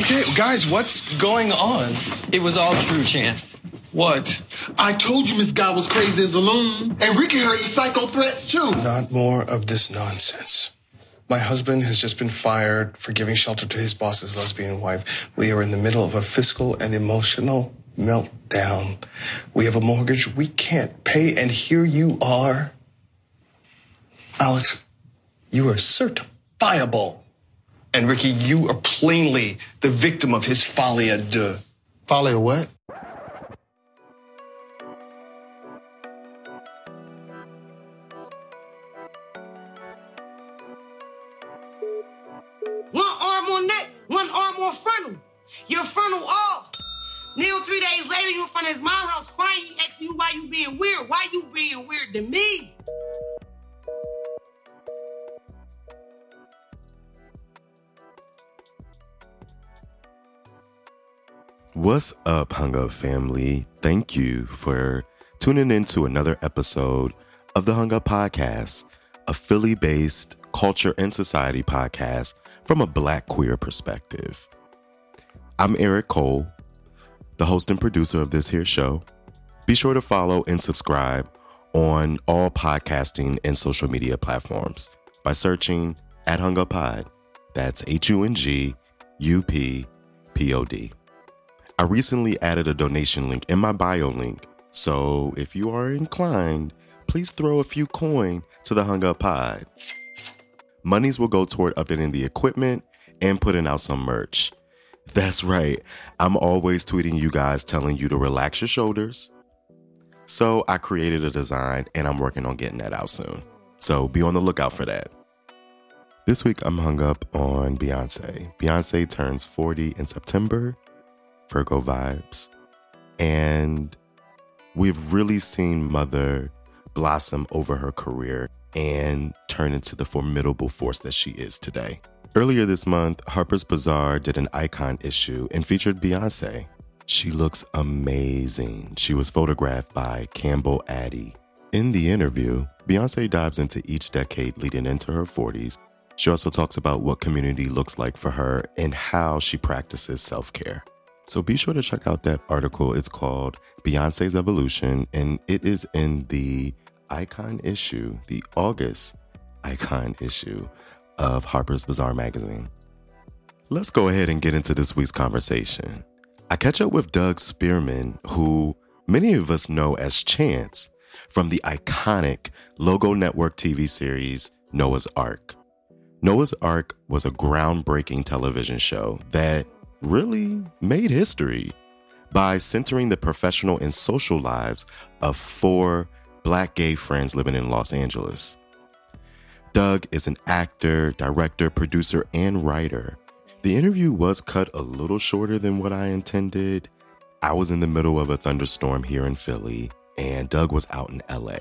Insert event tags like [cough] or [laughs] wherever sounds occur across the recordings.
Okay, guys, what's going on? It was all true, Chance. What? I told you Miss Guy was crazy as a loon. And Ricky heard the psycho threats too. Not more of this nonsense. My husband has just been fired for giving shelter to his boss's lesbian wife. We are in the middle of a fiscal and emotional meltdown. We have a mortgage we can't pay, and here you are. Alex, you are certifiable. And Ricky, you are plainly the victim of his folie à deux. Folly or what? One arm on neck, one arm on frontal. Your frontal off. Neil, three days later, you in front of his mom house crying. He asking you why you being weird. Why you being weird to me? What's up, Hung Up family? Thank you for tuning in to another episode of the Hung Up Podcast, a Philly based culture and society podcast from a black queer perspective. I'm Eric Cole, the host and producer of this here show. Be sure to follow and subscribe on all podcasting and social media platforms by searching at Hung Up Pod. That's H U N G U P P O D. I recently added a donation link in my bio link, so if you are inclined, please throw a few coin to the Hung Up Pod. Monies will go toward updating the equipment and putting out some merch. That's right, I'm always tweeting you guys telling you to relax your shoulders. So I created a design and I'm working on getting that out soon. So be on the lookout for that. This week I'm hung up on Beyonce. Beyonce turns 40 in September, Virgo vibes. And we've really seen Mother blossom over her career and turn into the formidable force that she is today. Earlier this month, Harper's Bazaar did an icon issue and featured Beyonce. She looks amazing. She was photographed by Campbell Addy. In the interview, Beyonce dives into each decade leading into her 40s. She also talks about what community looks like for her and how she practices self care. So be sure to check out that article. It's called Beyonce's Evolution, and it is in the Icon issue, the August Icon issue of Harper's Bazaar magazine. Let's go ahead and get into this week's conversation. I catch up with Doug Spearman, who many of us know as Chance from the iconic Logo Network TV series Noah's Arc. Noah's Arc was a groundbreaking television show that really made history by centering the professional and social lives of four black gay friends living in Los Angeles. Doug is an actor, director, producer, and writer. The interview was cut a little shorter than what I intended. I was in the middle of a thunderstorm here in Philly, and Doug was out in LA.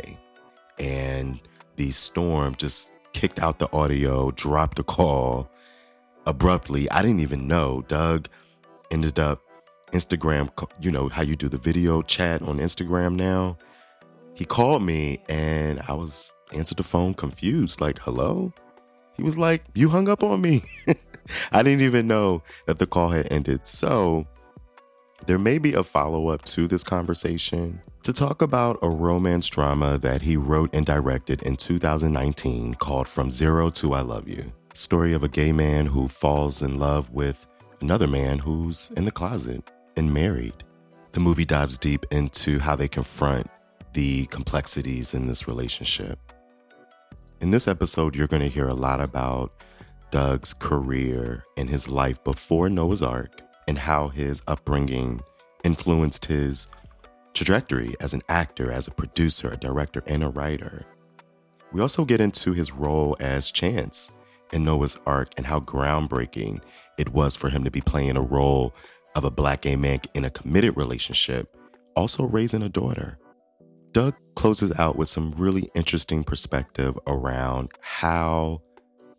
And the storm just kicked out the audio, dropped the call abruptly. I didn't even know. Doug ended up Instagram, you know, how you do the video chat on Instagram now. He called me and I was answered the phone confused, like, hello? He was like, You hung up on me. [laughs] I didn't even know that the call had ended. So there may be a follow up to this conversation to talk about a romance drama that he wrote and directed in 2019 called From Zero to I Love You. Story of a gay man who falls in love with another man who's in the closet and married. The movie dives deep into how they confront the complexities in this relationship. In this episode, you're going to hear a lot about Doug's career and his life before Noah's Arc and how his upbringing influenced his trajectory as an actor, as a producer, a director, and a writer. We also get into his role as Chance in Noah's Arc and how groundbreaking it was for him to be playing a role of a black gay man in a committed relationship, also raising a daughter. Doug closes out with some really interesting perspective around how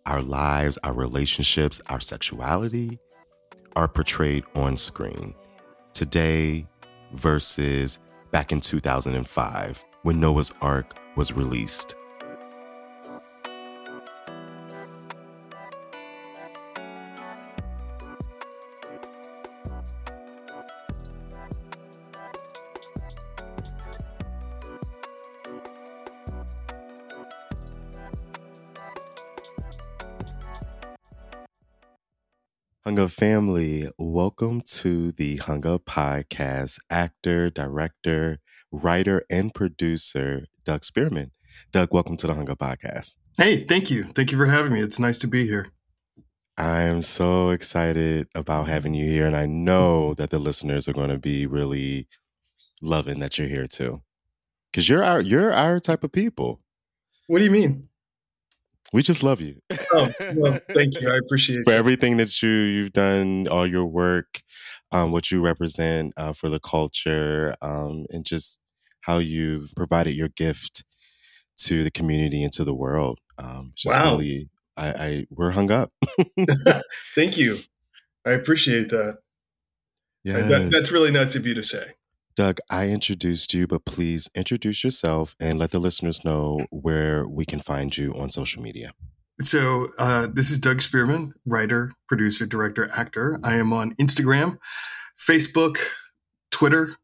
our lives, our relationships, our sexuality are portrayed on screen today versus back in 2005 when Noah's Arc was released. Hung Up family, welcome to the Hung Up podcast. Actor, director, writer, and producer Doug Spearman. Doug, welcome to the Hung Up podcast. Hey, thank you. Thank you for having me. It's nice to be here. I'm so excited about having you here, and I know mm-hmm. that the listeners are going to be really loving that you're here too, because you're our you're our type of people. What do you mean? We just love you. [laughs] Oh, well, thank you. I appreciate for it. everything that you you've done, all your work, um, what you represent uh, for the culture, um, and just how you've provided your gift to the community and to the world. Um, just Wow. really, I, I we're hung up. [laughs] [laughs] Thank you. I appreciate that. yeah, That- That's really nice of you to say. Doug. I introduced you, but please introduce yourself and let the listeners know where we can find you on social media. So, uh, this is Doug Spearman, writer, producer, director, actor. I am on Instagram, Facebook, Twitter,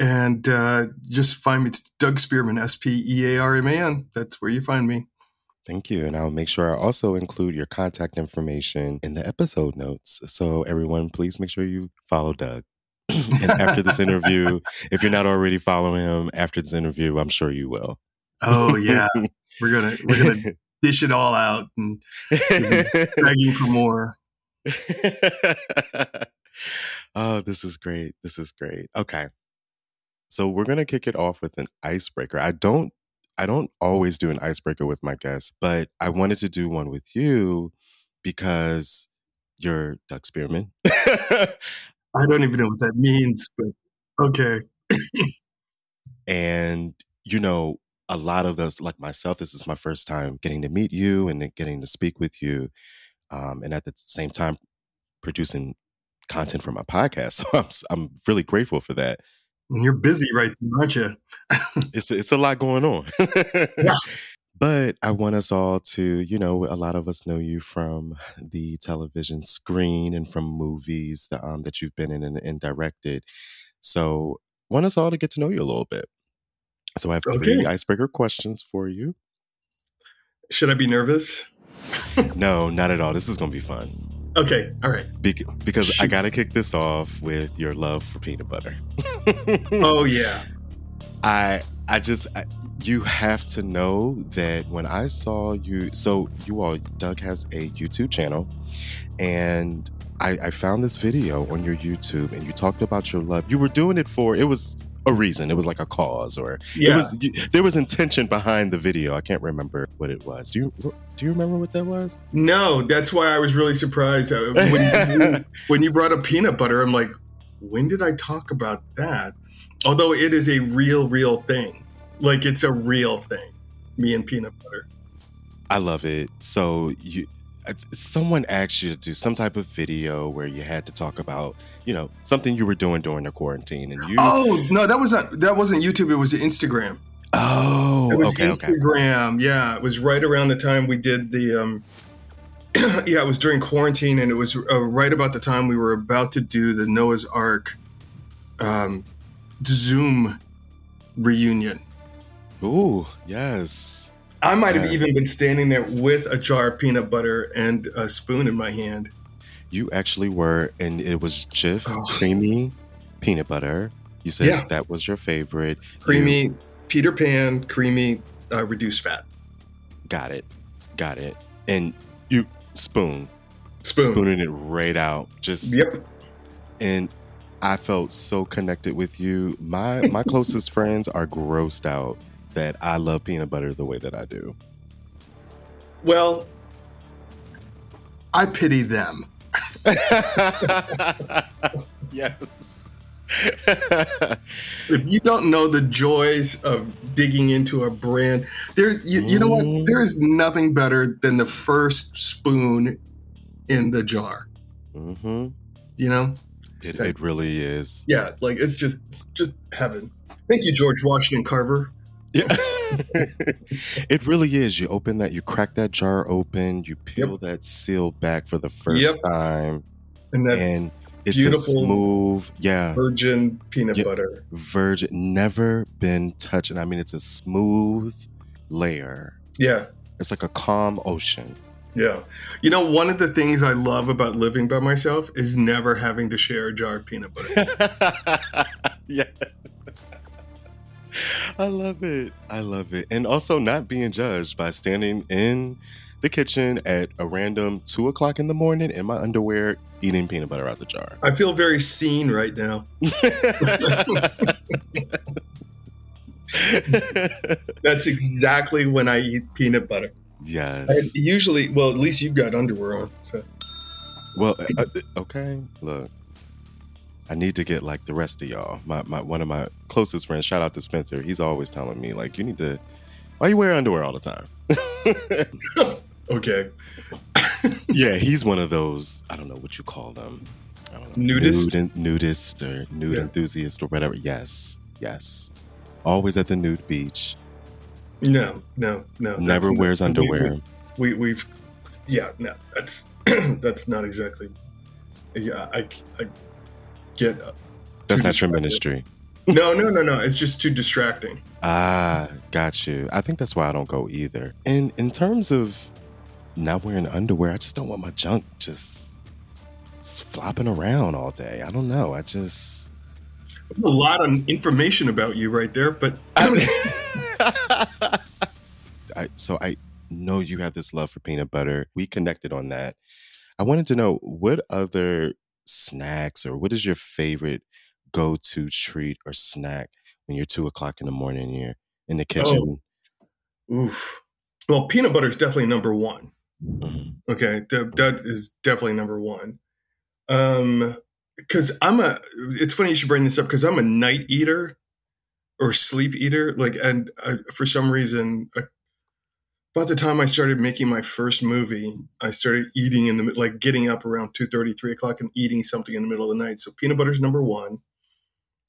and uh, just find me. It's Doug Spearman, S P E A R M A N. That's where you find me. Thank you. And I'll make sure I also include your contact information in the episode notes. So, everyone, please make sure you follow Doug. [laughs] and after this interview, if you're not already following him after this interview, I'm sure you will. Oh yeah, [laughs] we're gonna we're gonna dish it all out and begging for more. [laughs] oh, this is great. This is great. Okay. So we're gonna kick it off with an icebreaker. I don't I don't always do an icebreaker with my guests, but I wanted to do one with you because you're Doug Spearman. I don't even know what that means, but okay. and you know a lot of us like myself this is my first time getting to meet you and getting to speak with you um, and at the same time producing content for my podcast [laughs] so i'm, I'm really grateful for that You're busy right now, aren't you? [laughs] it's, it's a lot going on Yeah. [laughs] but i want us all to you know a lot of us know you from the television screen and from movies that, um, that you've been in and, and directed so want us all to get to know you a little bit so i have three Okay. icebreaker questions for you Should I be nervous? [laughs] no not at all this is going to be fun Okay, all right. Bec- because I got to kick this off with your love for peanut butter. Oh [laughs] yeah. I I just I, you have to know that when I saw you, so you all Doug has a YouTube channel, and I, I found this video on your YouTube, and you talked about your love. You were doing it for it was a reason. It was like a cause, or it was you, there was intention behind the video. I can't remember what it was. Do you do you remember what that was? no, that's why I was really surprised uh, when you, [laughs] when you brought up peanut butter. I'm like, when did I talk about that? Although it is a real, real thing. Like it's a real thing. Me and peanut butter. I love it. So you, someone asked you to do some type of video where you had to talk about, you know, something you were doing during the quarantine, and you. Oh no, that was not that wasn't YouTube. It was Instagram. Oh, It was okay, okay. Instagram. Yeah, it was right around the time we did the. Um, [clears throat] yeah, it was during quarantine, and it was uh, right about the time we were about to do the Noah's Arc um, Zoom reunion. Ooh, yes. I might have Yeah. even been standing there with a jar of peanut butter and a spoon in my hand. You actually were, and it was Jif Oh. creamy peanut butter. You said Yeah. that was your favorite. You Creamy Peter Pan, creamy, uh, reduced fat got it, got it, and you spoon, spoon. spooning it right out. Just Yep. and I felt so connected with you. My my closest friends are grossed out that I love peanut butter the way that I do. Well, I pity them. [laughs] yes. [laughs] if you don't know the joys of digging into a brand, there you, you know Mm. what? There is nothing better than the first spoon in the jar. hmm You know? It, it really is. Yeah, like it's just just heaven. Thank you, George Washington Carver. Yeah. [laughs] it really is. You open that, you crack that jar open, you peel that seal back for the first Yep. time, And that and it's beautiful a smooth, yeah, virgin peanut Yep. butter. virgin, never been touched. And I mean, it's a smooth layer. Yeah. It's like a calm ocean. Yeah. You know, one of the things I love about living by myself is never having to share a jar of peanut butter. [laughs] yeah. I love it. I love it. And also not being judged by standing in the kitchen at a random two o'clock in the morning in my underwear eating peanut butter out the jar. I feel very seen right now. [laughs] That's exactly when I eat peanut butter. yes. And usually, well, at least you've got underwear on. So. Well, uh, uh, okay. Look, I need to get like the rest of y'all. My, my one of my closest friends. Shout out to Spencer. He's always telling me like, you need to. Why you wear underwear all the time? [laughs] Okay. [laughs] yeah, he's one of those. I don't know what you call them. I don't know, Nudist? nude, nudist or nude Yeah. enthusiast or whatever. Yes, yes. Always at the nude beach. No, no, no. Never wears we- underwear. We, we, have yeah, no, that's [clears throat] that's not exactly. Yeah, I, I get. That's not your ministry. No, no, no, no. It's just too distracting. Ah, got you. I think that's why I don't go either. And in terms of not wearing underwear, I just don't want my junk just, just flopping around all day. I don't know. I just. A lot of information about you right there, but [laughs] I, so I know you have this love for peanut butter. We connected on that. I wanted to know what other snacks or what is your favorite go-to treat or snack when you're two o'clock in the morning and you're in the kitchen? oof. Well, peanut butter is definitely number one. Mhm. Okay, that, that is definitely number one. Um, because I'm a. It's funny you should bring this up because I'm a night eater or sleep eater. Like, and I, for some reason, I, about the time I started making my first movie, I started eating in the like getting up around 2 3 o'clock and eating something in the middle of the night. So peanut butter is number one.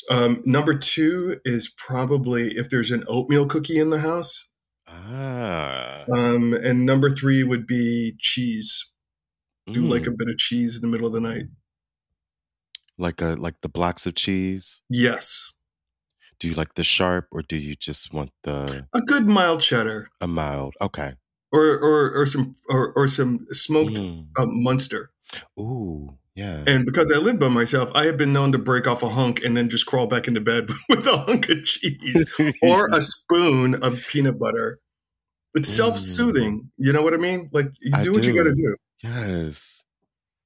Um, number two is probably if there's an oatmeal cookie in the house. Ah. Um, and number three would be cheese. Do like a bit of cheese in the middle of the night. like a like the blocks of cheese. Yes, Do you like the sharp or do you just want the a good mild cheddar, a mild? Okay. or or or some or, or some smoked Mm. uh, Munster. Ooh, yeah. And because I live by myself, I have been known to break off a hunk and then just crawl back into bed [laughs] with a hunk of cheese or a [laughs] spoon of peanut butter. It's Mm. self-soothing. You know what I mean? Like you I do what you got to do. do. Yes.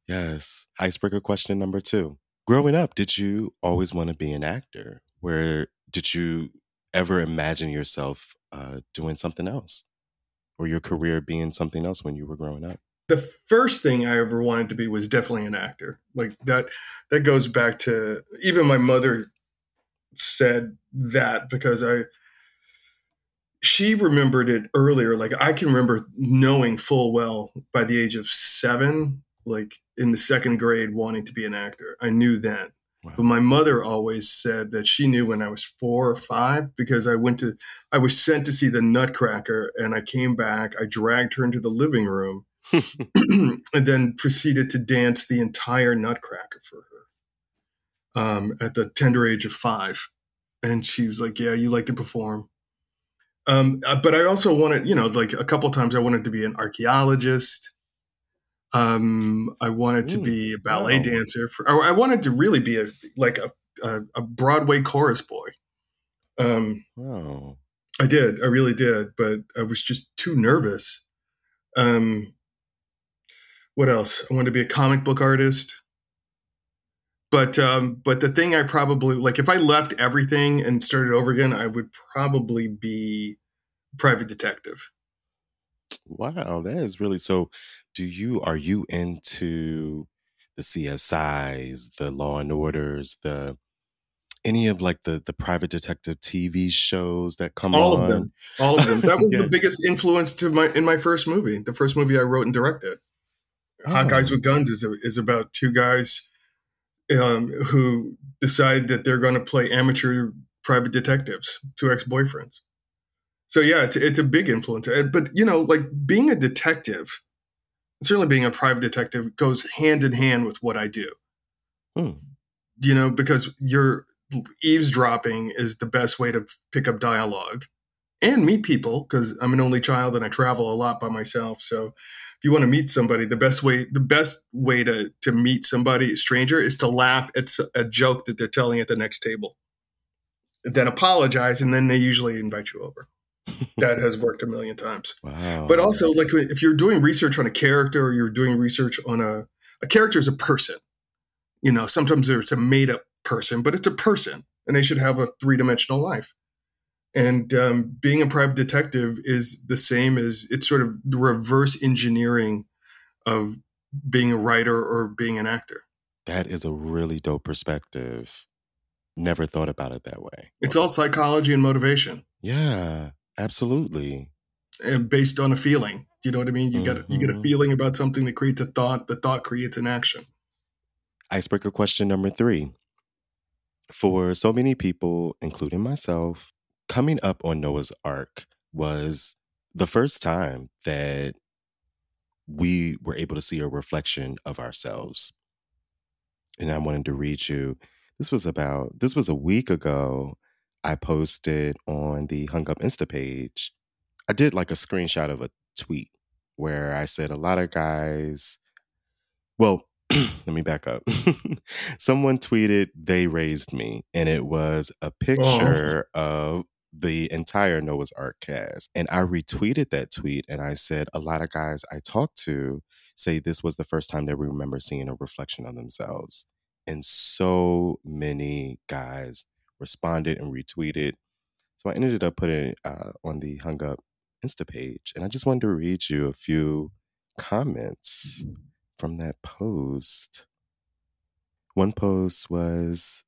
Yes. Icebreaker question number two. Growing up, did you always want to be an actor? Where did you ever imagine yourself uh, doing something else or your career being something else when you were growing up? the first thing I ever wanted to be was definitely an actor. Like that that goes back to even my mother said that because I she remembered it earlier. Like I can remember knowing full well by the age of seven, like in the second grade, wanting to be an actor. I knew then. Wow. But my mother always said that she knew when I was four or five because I went to, I was sent to see the Nutcracker and I came back. I dragged her into the living room [laughs] and then proceeded to dance the entire Nutcracker for her um, at the tender age of five. And she was like, Yeah, you like to perform. Um, uh, but I also wanted, you know, like a couple times I wanted to be an archaeologist. Um, I wanted to Ooh, be a ballet wow. dancer. For, or I wanted to really be a like a, a, a Broadway chorus boy. Um, Wow. I did. I really did. But I was just too nervous. Um, what else? I wanted to be a comic book artist. But um, but the thing I probably like if I left everything and started over again, I would probably be private detective. Wow, that is really so. Do you are you into the CSIs, the Law and Orders, the any of like the the private detective TV shows that come on? All on? of them. All of them. That [laughs] was Yeah. the biggest influence to my in my first movie. The first movie I wrote and directed. Hot Oh. Guys with Guns is is about two guys um, who decide that they're going to play amateur private detectives, two ex boyfriends. So yeah, it's, it's a big influence. But you know, like being a detective, certainly being a private detective goes hand in hand with what I do. Hmm. You know, because you're eavesdropping is the best way to pick up dialogue, and meet people because I'm an only child and I travel a lot by myself. So if you want to meet somebody, the best way the best way to to meet somebody a stranger is to laugh at a joke that they're telling at the next table, then apologize, and then they usually invite you over. That has worked a million times. [laughs] Wow. But also, like if you're doing research on a character or you're doing research on a a character is a person. You know, sometimes it's a made up person, but it's a person, and they should have a three dimensional life. And um, being a private detective is the same as it's sort of the reverse engineering of being a writer or being an actor. That is a really dope perspective. Never thought about it that way. It's all psychology and motivation. Yeah, absolutely. And based on a feeling. You know what I mean? You mm-hmm. get you get a mm-hmm. feeling about something that creates a thought. The thought creates an action. Icebreaker question number three. For so many people, including myself, coming up on Noah's Arc was the first time that we were able to see a reflection of ourselves. And I wanted to read you. This was about, this was a week ago. I posted on the Hung Up Insta page. I did like a screenshot of a tweet where I said a lot of guys, well, [clears throat] let me back up. [laughs] Someone tweeted, they raised me, and it was a oh. picture oh. of the entire Noah's Arc cast. And I retweeted that tweet and I said, a lot of guys I talked to say this was the first time they remember seeing a reflection of themselves. And so many guys responded and retweeted. So I ended up putting it uh, on the Hung Up Insta page. And I just wanted to read you a few comments from that post. One post was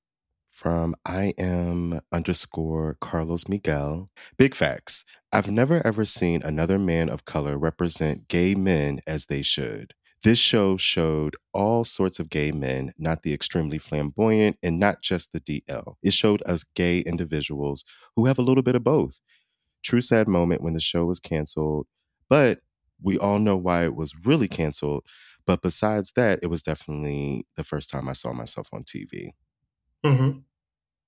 from I am underscore Carlos Miguel. Big facts. I've never ever seen another man of color represent gay men as they should. This show showed all sorts of gay men, not the extremely flamboyant and not just the DL. It showed us gay individuals who have a little bit of both. True sad moment when the show was canceled, but we all know why it was really canceled. But besides that, it was definitely the first time I saw myself on TV. Mm-hmm.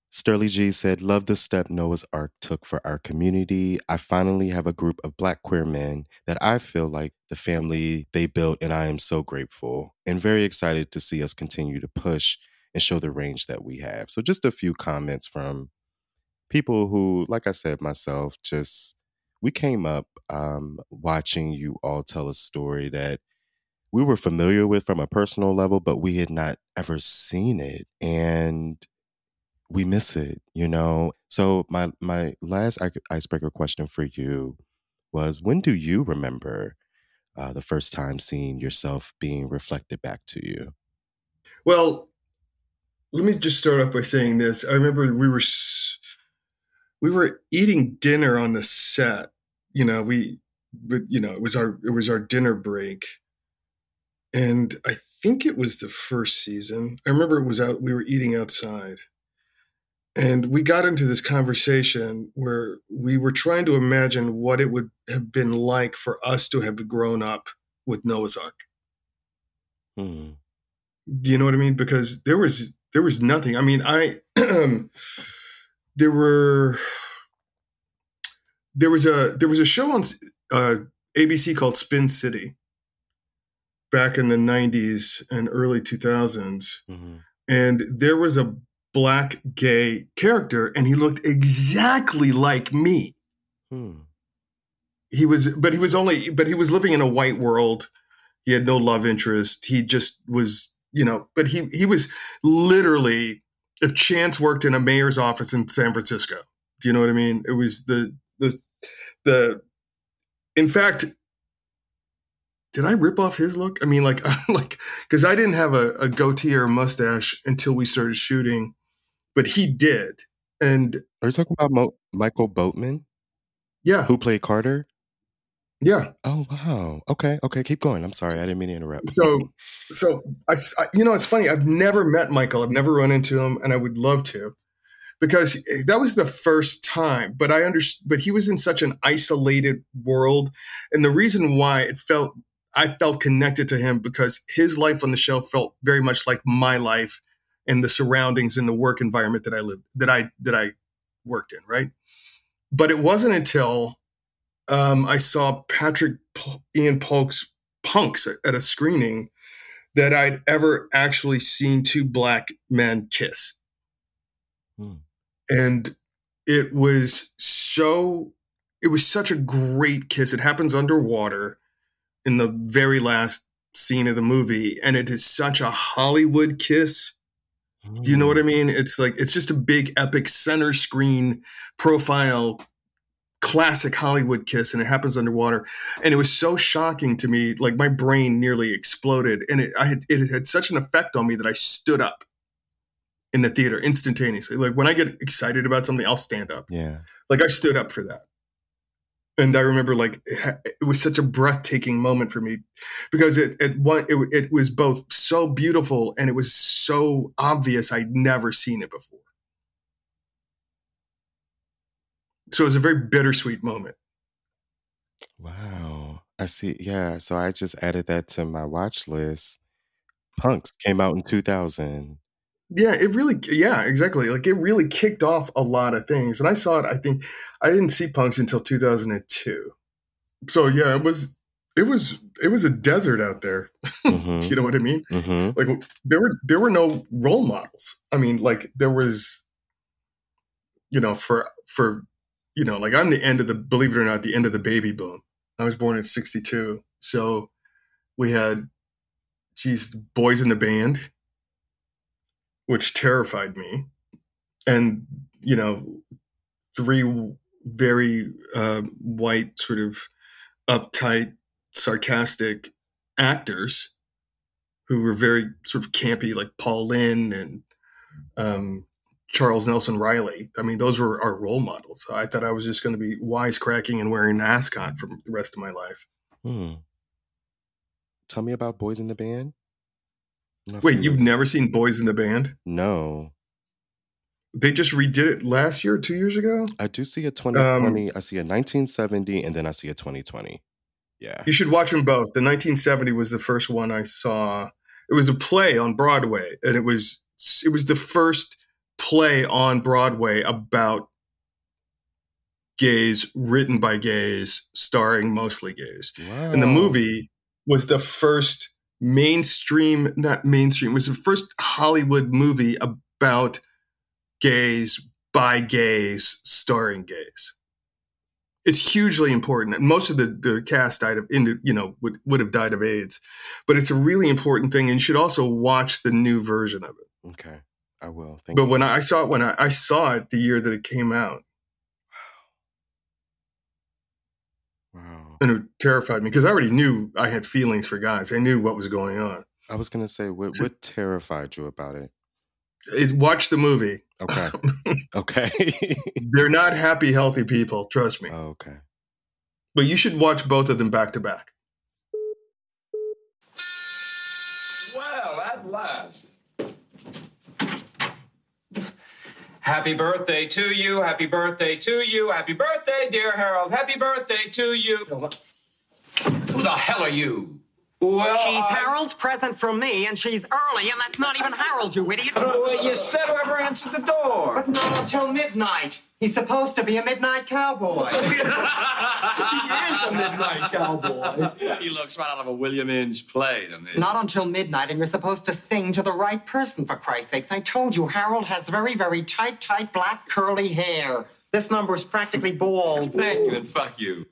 Sterling G said, Love the step Noah's Arc took for our community. I finally have a group of Black queer men that I feel like the family they built, and I am so grateful and very excited to see us continue to push and show the range that we have. So, just a few comments from people who, like I said myself, just we came up um, watching you all tell a story that we were familiar with from a personal level, but we had not ever seen it. And we miss it, you know. So my my last icebreaker question for you was: When do you remember uh, the first time seeing yourself being reflected back to you? Well, let me just start off by saying this. I remember we were we were eating dinner on the set. You know, we, you know, it was our it was our dinner break, and I think it was the first season. I remember it was out. We were eating outside, and we got into this conversation where we were trying to imagine what it would have been like for us to have grown up with Noah's Arc. Hmm. Do you know what I mean? Because there was there was nothing. I mean, I [clears throat] there were there was a there was a show on uh, ABC called Spin City back in the 90s and early 2000s. Mm-hmm. And there was a black gay character and he looked exactly like me. Hmm. He was, but he was only, but he was living in a white world. He had no love interest. He just was, you know, but he, he was literally, if Chance worked in a mayor's office in San Francisco, do you know what I mean? It was the, the, the, in fact, did I rip off his look? I mean, like, [laughs] like, because I didn't have a, a, goatee or a mustache until we started shooting, but he did. And are you talking about Mo- Michael Boatman? Yeah, who played Carter? Yeah. Oh wow. Okay. Okay. Keep going. I'm sorry. I didn't mean to interrupt. So, [laughs] so I, I, you know, it's funny. I've never met Michael. I've never run into him, and I would love to, because eh, that was the first time. But I understand. But he was in such an isolated world, and the reason why it felt I felt connected to him because his life on the show felt very much like my life and the surroundings and the work environment that I lived that I that I worked in, right? but it wasn't until um, I saw Patrick Ian Polk's Punks at a screening that I'd ever actually seen two black men kiss. Hmm. And it was so, it was such a great kiss. It happens underwater in the very last scene of the movie. And it is such a Hollywood kiss. Do you know what I hmm. mean? It's like, it's just a big, epic center screen profile classic Hollywood kiss and it happens underwater. And it was so shocking to me, like my brain nearly exploded. And it, I had, it had such an effect on me that I stood up in the theater instantaneously. Like when I get excited about something, I'll stand up. Yeah. Like I stood up for that. And I remember like it, was such a breathtaking moment for me because it, it, it, it was both so beautiful and it was so obvious I'd never seen it before. So it was a very bittersweet moment. Wow. I see. Yeah. So I just added that to my watch list. Punks came out in 2000. Yeah, it really, yeah, exactly. Like it really kicked off a lot of things. And I saw it, I think, I didn't see Punks until 2002. So yeah, it was, it was, it was a desert out there. [laughs] Mm-hmm. you know what I mean? Mm-hmm. Like there were, there were no role models. I mean, like there was, you know, for, for you know, like I'm the end of the, believe it or not, the end of the baby boom. I was born in 62. So we had, geez, boys in the band, which terrified me. And, you know, three very uh, white, sort of uptight, sarcastic actors who were very sort of campy, like Paul Lynde and um, Charles Nelson Reilly. I mean, those were our role models. I thought I was just going to be wisecracking and wearing an ascot for the rest of my life. Hmm. Tell me about Boys in the Band. Wait, you've never seen Boys in the Band? No. They just redid it last year, two years ago. I do see a 2020. Um, I see a 1970, and then I see a 2020. Yeah. You should watch them both. The 1970 was the first one I saw. It was a play on Broadway, and it was it was the first play on Broadway about gays, written by gays, starring mostly gays. Wow. And the movie was the first mainstream, not mainstream, was the first Hollywood movie about gays by gays, starring gays. It's hugely important. And most of the, the cast died of, you know, would, would have died of AIDS, but it's a really important thing. And you should also watch the new version of it. Okay. I will. Thank but you. when I saw it, when I, I saw it the year that it came out, Wow. And it terrified me because I already knew I had feelings for guys. I knew what was going on. I was gonna say, what what terrified you about it? it watch the movie. Okay. [laughs] okay. [laughs] They're not happy, healthy people. Trust me. Oh, okay. But you should watch both of them back to back. Well, at last. Happy birthday to you. Happy birthday to you. Happy birthday, dear Harold. Happy birthday to you. Who the hell are you? Well, she's uh, Harold's present from me, and she's early, and that's not even Harold, you idiot. Well, you said whoever answered the door. But not until midnight. He's supposed to be a midnight cowboy. [laughs] he is a midnight cowboy. he looks right out of a William Inge play to me. Not until midnight, and you're supposed to sing to the right person, for Christ's sakes. I told you, Harold has very, very tight, tight, black, curly hair. This number is practically bald. Thank you, and fuck you.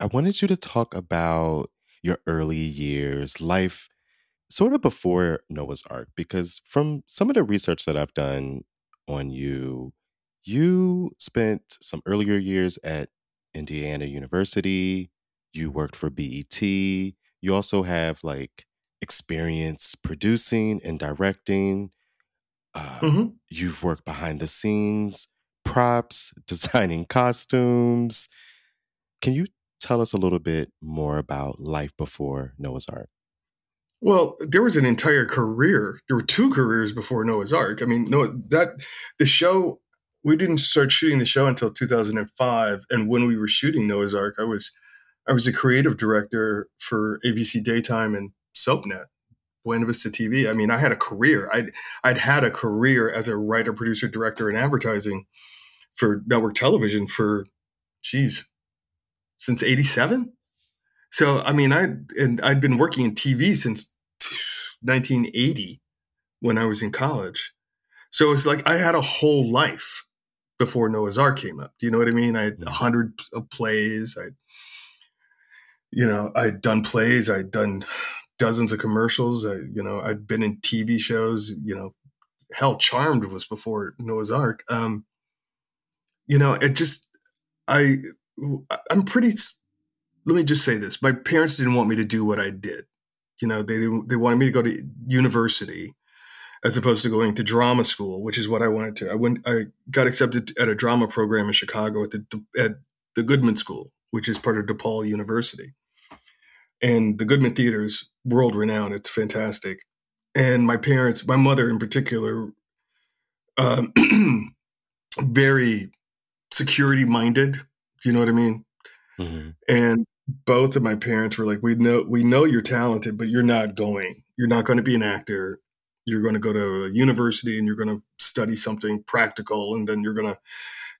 I wanted you to talk about your early years, life sort of before Noah's Arc, because from some of the research that I've done on you, you spent some earlier years at Indiana University, you worked for BET, you also have like experience producing and directing. Uh, mm-hmm. You've worked behind the scenes, props, [laughs] designing costumes. Can you tell us a little bit more about life before Noah's Arc? Well, there was an entire career. There were two careers before Noah's Arc. I mean, no, that the show we didn't start shooting the show until 2005, and when we were shooting Noah's Arc, I was I was a creative director for ABC Daytime and SoapNet, Buena Vista TV. I mean, I had a career. I'd I'd had a career as a writer, producer, director in advertising for network television for, geez, since 87. So, I mean, I, and I'd been working in TV since 1980 when I was in college. So it's like I had a whole life before Noah's Arc came up. Do you know what I mean? I had a hundred of plays. I, you know, I'd done plays. I'd done dozens of commercials. I, you know, I'd been in TV shows. You know, hell, Charmed was before Noah's Arc. Um, you know, it just, I, I'm pretty. Let me just say this: my parents didn't want me to do what I did. You know, they they wanted me to go to university as opposed to going to drama school, which is what I wanted to. I went, I got accepted at a drama program in Chicago at the at the Goodman School, which is part of DePaul University, and the Goodman Theater is world renowned. It's fantastic, and my parents, my mother in particular, um, [clears throat] very security minded. Do you know what I mean? Mm-hmm. And both of my parents were like, "We know, we know you're talented, but you're not going. You're not going to be an actor you're going to go to a university and you're going to study something practical and then you're going to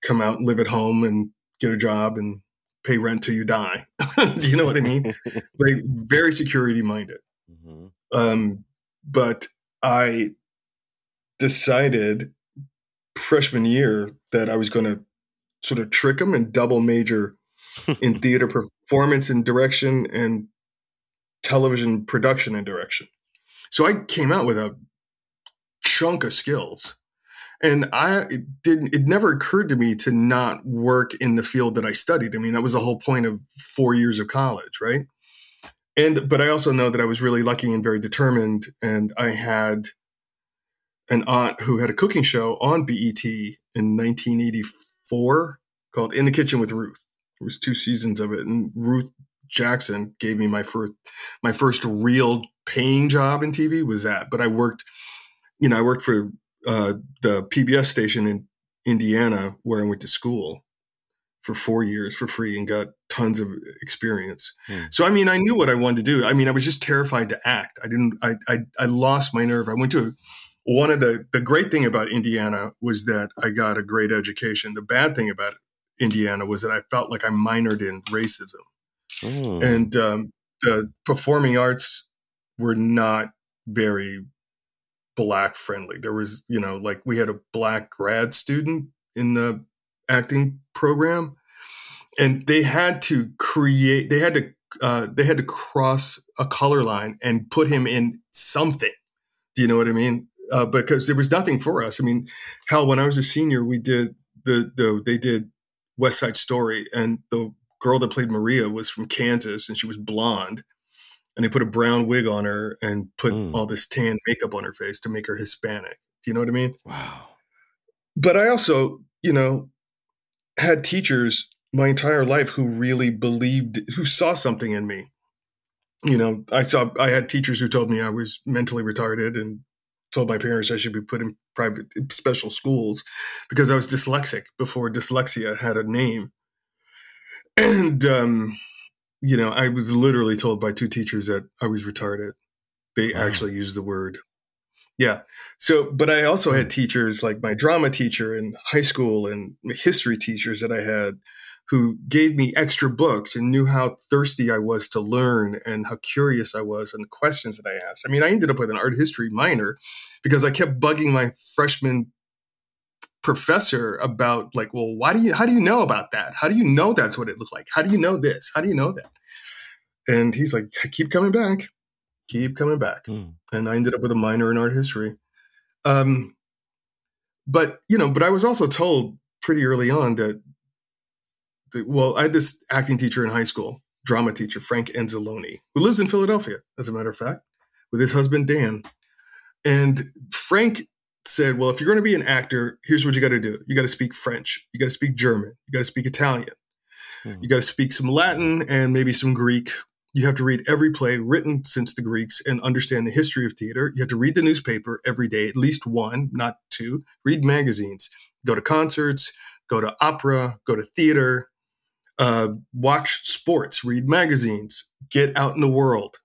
come out and live at home and get a job and pay rent till you die [laughs] do you know what i mean [laughs] like very security minded mm-hmm. um, but i decided freshman year that i was going to sort of trick them and double major [laughs] in theater performance and direction and television production and direction so I came out with a chunk of skills. And I it didn't, it never occurred to me to not work in the field that I studied. I mean, that was the whole point of four years of college, right? And, but I also know that I was really lucky and very determined. And I had an aunt who had a cooking show on BET in 1984 called In the Kitchen with Ruth. There was two seasons of it. And Ruth Jackson gave me my first, my first real paying job in TV was that. But I worked you know, I worked for uh, the PBS station in Indiana where I went to school for four years for free and got tons of experience. Mm. So I mean, I knew what I wanted to do. I mean, I was just terrified to act. I didn't. I I, I lost my nerve. I went to one of the the great thing about Indiana was that I got a great education. The bad thing about Indiana was that I felt like I minored in racism, mm. and um, the performing arts were not very black friendly. There was, you know, like we had a black grad student in the acting program, and they had to create. They had to. Uh, they had to cross a color line and put him in something. Do you know what I mean? Uh, because there was nothing for us. I mean, hell, when I was a senior, we did the the they did West Side Story, and the girl that played Maria was from Kansas, and she was blonde and they put a brown wig on her and put mm. all this tan makeup on her face to make her Hispanic. Do you know what I mean? Wow. But I also, you know, had teachers my entire life who really believed, who saw something in me. You know, I saw, I had teachers who told me I was mentally retarded and told my parents I should be put in private special schools because I was dyslexic before dyslexia had a name. And, um, you know, I was literally told by two teachers that I was retarded. They wow. actually used the word. Yeah. So, but I also had hmm. teachers like my drama teacher in high school and history teachers that I had who gave me extra books and knew how thirsty I was to learn and how curious I was and the questions that I asked. I mean, I ended up with an art history minor because I kept bugging my freshman professor about like, well, why do you, how do you know about that? How do you know that's what it looked like? How do you know this? How do you know that? And he's like, keep coming back, keep coming back. Mm. And I ended up with a minor in art history. Um, but, you know, but I was also told pretty early on that, that, well, I had this acting teacher in high school, drama teacher, Frank Enzaloni, who lives in Philadelphia, as a matter of fact, with his husband, Dan. And Frank said, Well, if you're going to be an actor, here's what you got to do you got to speak French, you got to speak German, you got to speak Italian, mm-hmm. you got to speak some Latin and maybe some Greek. You have to read every play written since the Greeks and understand the history of theater. You have to read the newspaper every day, at least one, not two. Read magazines, go to concerts, go to opera, go to theater, uh, watch sports, read magazines, get out in the world,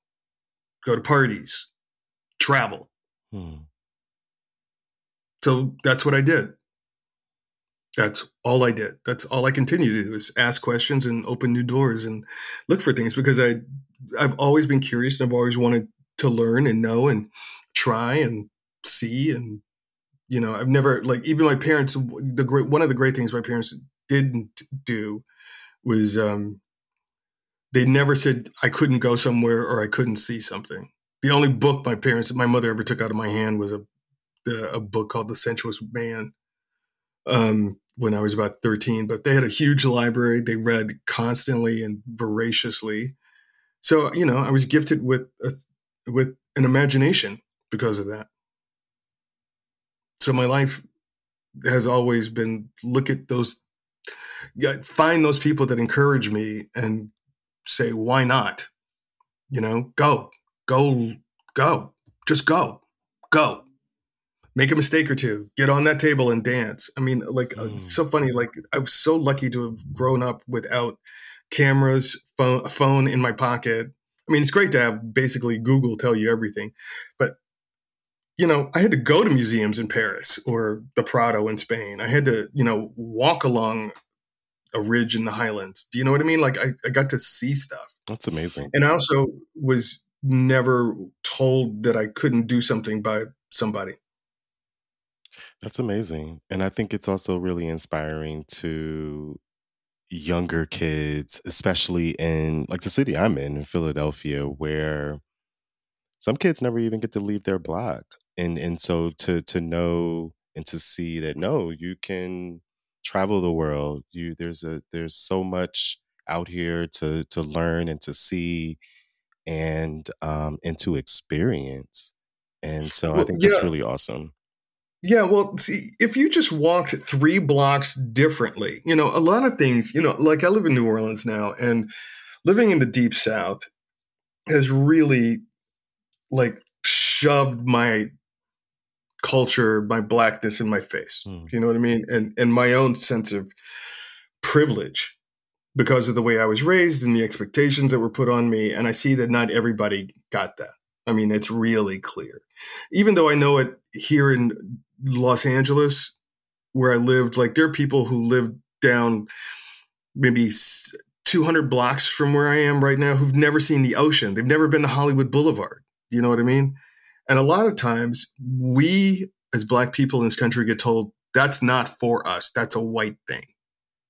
go to parties, travel. Hmm. So that's what I did. That's all I did. That's all I continue to do is ask questions and open new doors and look for things because I I've always been curious and I've always wanted to learn and know and try and see and you know I've never like even my parents the great one of the great things my parents didn't do was um they never said I couldn't go somewhere or I couldn't see something. The only book my parents my mother ever took out of my hand was a a book called The Sensuous Man. Um, when I was about 13, but they had a huge library. They read constantly and voraciously. So, you know, I was gifted with a, with an imagination because of that. So my life has always been look at those find those people that encourage me and say why not? You know, go. Go go. Just go. Go make a mistake or two, get on that table and dance. I mean, like uh, mm. so funny. Like I was so lucky to have grown up without cameras, phone, a phone in my pocket. I mean, it's great to have basically Google tell you everything, but you know, I had to go to museums in Paris or the Prado in Spain. I had to, you know, walk along a ridge in the Highlands. Do you know what I mean? Like I, I got to see stuff. That's amazing. And I also was never told that I couldn't do something by somebody. That's amazing. And I think it's also really inspiring to younger kids, especially in like the city I'm in, in Philadelphia, where some kids never even get to leave their block. And and so to to know and to see that no, you can travel the world. You there's a there's so much out here to to learn and to see and um and to experience. And so well, I think that's really awesome. Yeah, well, see, if you just walked three blocks differently, you know, a lot of things, you know, like I live in New Orleans now, and living in the deep south has really like shoved my culture, my blackness in my face. Mm. You know what I mean? And and my own sense of privilege because of the way I was raised and the expectations that were put on me. And I see that not everybody got that. I mean, it's really clear. Even though I know it here in Los Angeles, where I lived, like there are people who live down maybe 200 blocks from where I am right now who've never seen the ocean. They've never been to Hollywood Boulevard. You know what I mean? And a lot of times we as black people in this country get told that's not for us. That's a white thing.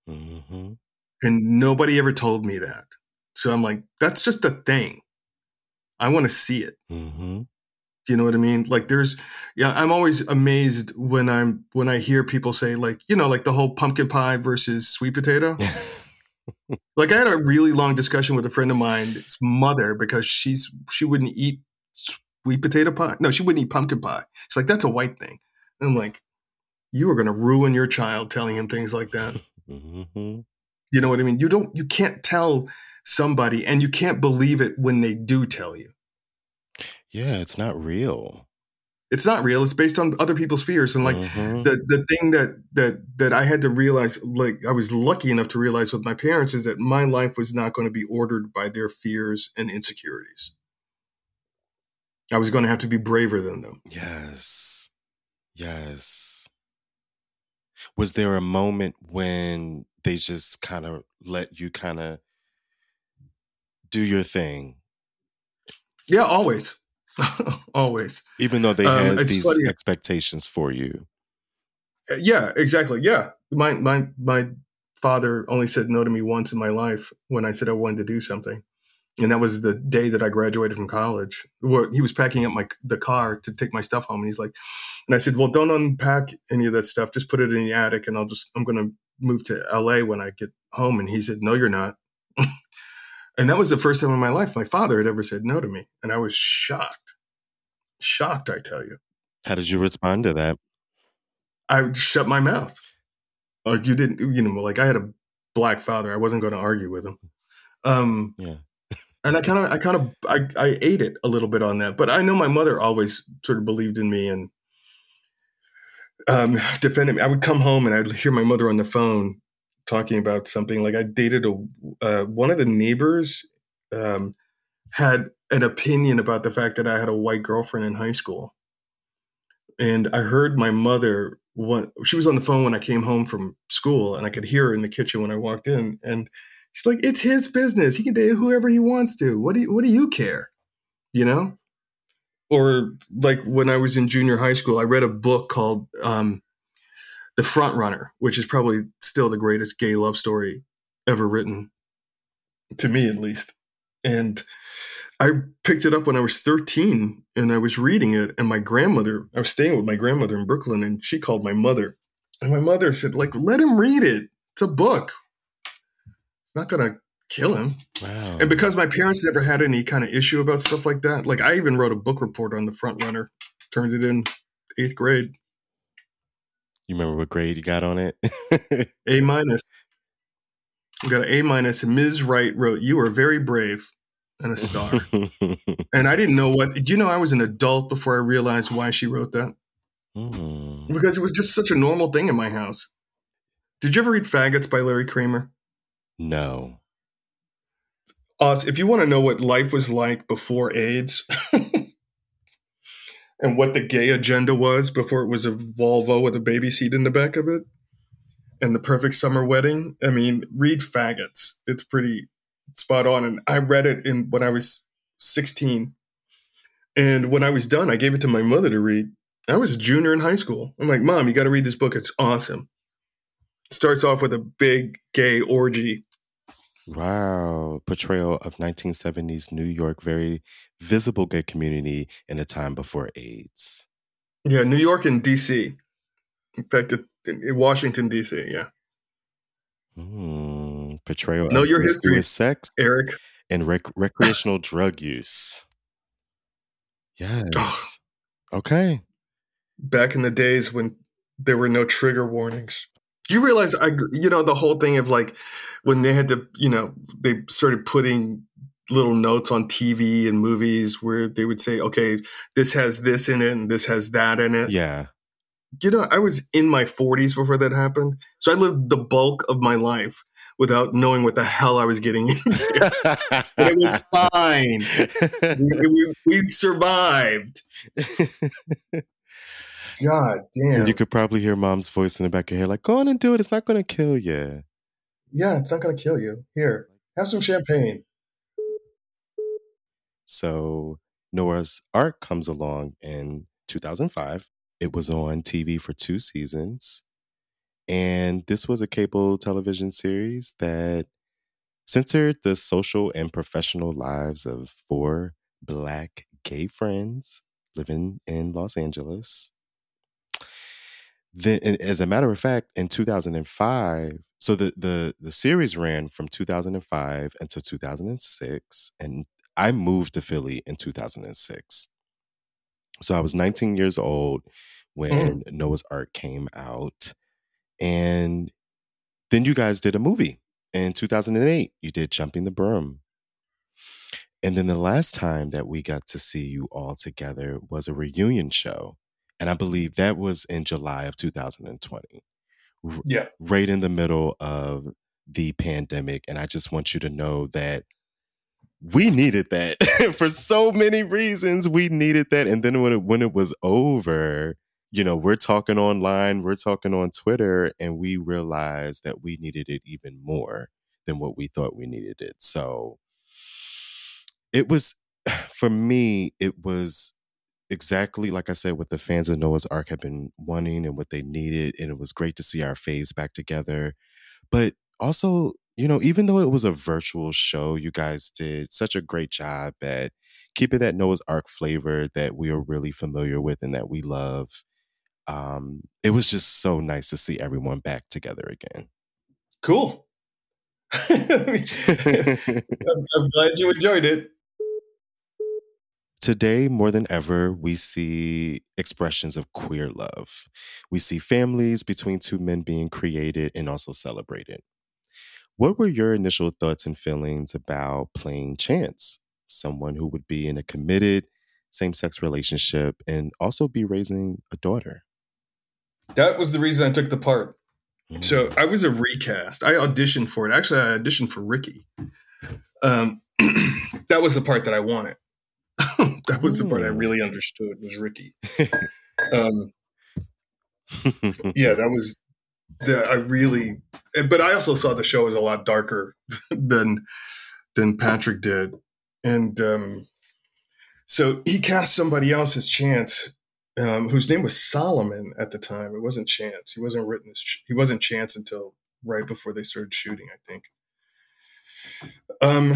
Mm-hmm. And nobody ever told me that. So I'm like, that's just a thing. I want to see it. Mm-hmm. Do you know what I mean? Like there's yeah, I'm always amazed when I'm when I hear people say like, you know, like the whole pumpkin pie versus sweet potato. [laughs] like I had a really long discussion with a friend of mine's mother because she's she wouldn't eat sweet potato pie. No, she wouldn't eat pumpkin pie. It's like that's a white thing. And I'm like, you are going to ruin your child telling him things like that. [laughs] Mm-hmm. You know what I mean? You don't you can't tell somebody and you can't believe it when they do tell you. Yeah, it's not real. It's not real. It's based on other people's fears. And like mm-hmm. the the thing that that that I had to realize, like I was lucky enough to realize with my parents, is that my life was not going to be ordered by their fears and insecurities. I was going to have to be braver than them. Yes. Yes. Was there a moment when they just kind of let you kind of do your thing? Yeah, always. [laughs] always. Even though they um, had these funny. expectations for you. Uh, yeah, exactly. Yeah. My my my father only said no to me once in my life when I said I wanted to do something. And that was the day that I graduated from college. Where he was packing up my the car to take my stuff home, and he's like, and I said, "Well, don't unpack any of that stuff. Just put it in the attic, and I'll just I'm going to move to L.A. when I get home." And he said, "No, you're not." [laughs] and that was the first time in my life my father had ever said no to me, and I was shocked shocked, I tell you. How did you respond to that? I shut my mouth. Like you didn't, you know, like I had a black father. I wasn't going to argue with him. Um, yeah. And I kind of, I kind of, I, I ate it a little bit on that. But I know my mother always sort of believed in me and um, defended me. I would come home and I'd hear my mother on the phone talking about something. Like I dated a uh, one of the neighbors um, had an opinion about the fact that I had a white girlfriend in high school. And I heard my mother what she was on the phone when I came home from school, and I could hear her in the kitchen when I walked in, and she's like, "It's his business. He can date whoever he wants to. What do you, what do you care?" You know. Or like when I was in junior high school, I read a book called um, "The Front Runner," which is probably still the greatest gay love story ever written, to me at least. And I picked it up when I was 13 and I was reading it. And my grandmother, I was staying with my grandmother in Brooklyn and she called my mother. And my mother said, like, let him read it. It's a book. Not going to kill him. Wow. And because my parents never had any kind of issue about stuff like that, like I even wrote a book report on the front runner, turned it in eighth grade, You remember what grade you got on it? [laughs] A minus. I got an A minus. And Ms. Wright wrote, You are very brave and a star. [laughs] and I didn't know what, do you know, I was an adult before I realized why she wrote that. Hmm. Because it was just such a normal thing in my house. Did you ever read Faggots by Larry Kramer? No. Us, if you want to know what life was like before AIDS [laughs] and what the gay agenda was before it was a Volvo with a baby seat in the back of it and the perfect summer wedding, I mean, read Faggots. It's pretty spot on. And I read it in when I was 16. And when I was done, I gave it to my mother to read. I was a junior in high school. I'm like, Mom, you got to read this book. It's awesome. Starts off with a big gay orgy Wow. Portrayal of 1970s New York, very visible gay community in a time before AIDS. Yeah, New York and D.C. In fact, it, in in Washington D.C. Yeah, Hmm. Portrayal Know of your history. sex Eric. and rec- recreational drug use. [sighs] Yes. Okay. Back in the days when there were no trigger warnings. You realize I, you know, the whole thing of like when they had to, you know, they started putting little notes on TV and movies where they would say, okay, this has this in it and this has that in it. Yeah. You know, I was in my 40s before that happened. So I lived the bulk of my life without knowing what the hell I was getting into. [laughs] but it was fine. we, we, we survived. [laughs] God damn. And you could probably hear mom's voice in the back of your head, like, go on and do it. It's not going to kill you. yeah, it's not going to kill you. Here, have some champagne. So Noah's Arc comes along in 2005. It was on TV for two seasons. And this was a cable television series that censored the social and professional lives of four black gay friends living in Los Angeles. Then, as a matter of fact, in 2005, so the the the series ran from 2005 until 2006, and I moved to Philly in 2006. So I was 19 years old when mm-hmm. Noah's Arc came out. And then you guys did a movie in 2008. You did Jumping the Broom. And then the last time that we got to see you all together was a reunion show. And I believe that was in July of 2020 Yeah. right in the middle of the pandemic. And I just want you to know that we needed that [laughs] for so many reasons. We needed that. And then when it when it was over, you know, we're talking online, we're talking on Twitter, and we realized that we needed it even more than what we thought we needed it. So it was [sighs] for me, it was exactly like I said, what the fans of Noah's Arc had been wanting and what they needed. And it was great to see our faves back together. But also, you know, even though it was a virtual show, you guys did such a great job at keeping that Noah's Arc flavor that we are really familiar with and that we love. Um, it was just so nice to see everyone back together again. Cool. [laughs] [laughs] I'm, I'm glad you enjoyed it. Today, more than ever, we see expressions of queer love. We see families between two men being created and also celebrated. What were your initial thoughts and feelings about playing Chance, someone who would be in a committed same sex relationship and also be raising a daughter? That was the reason I took the part. Mm. So I was a recast. I auditioned for it. Actually, I auditioned for Ricky. Um, [clears throat] that was the part that I wanted. [laughs] that was the part I really understood was Ricky. [laughs] Um, [laughs] yeah, that was that I really but I also saw the show as a lot darker than than Patrick did. And um so he cast somebody else as Chance, um, whose name was Solomon at the time. It wasn't Chance. He wasn't written as he wasn't Chance until right before they started shooting, I think. Um,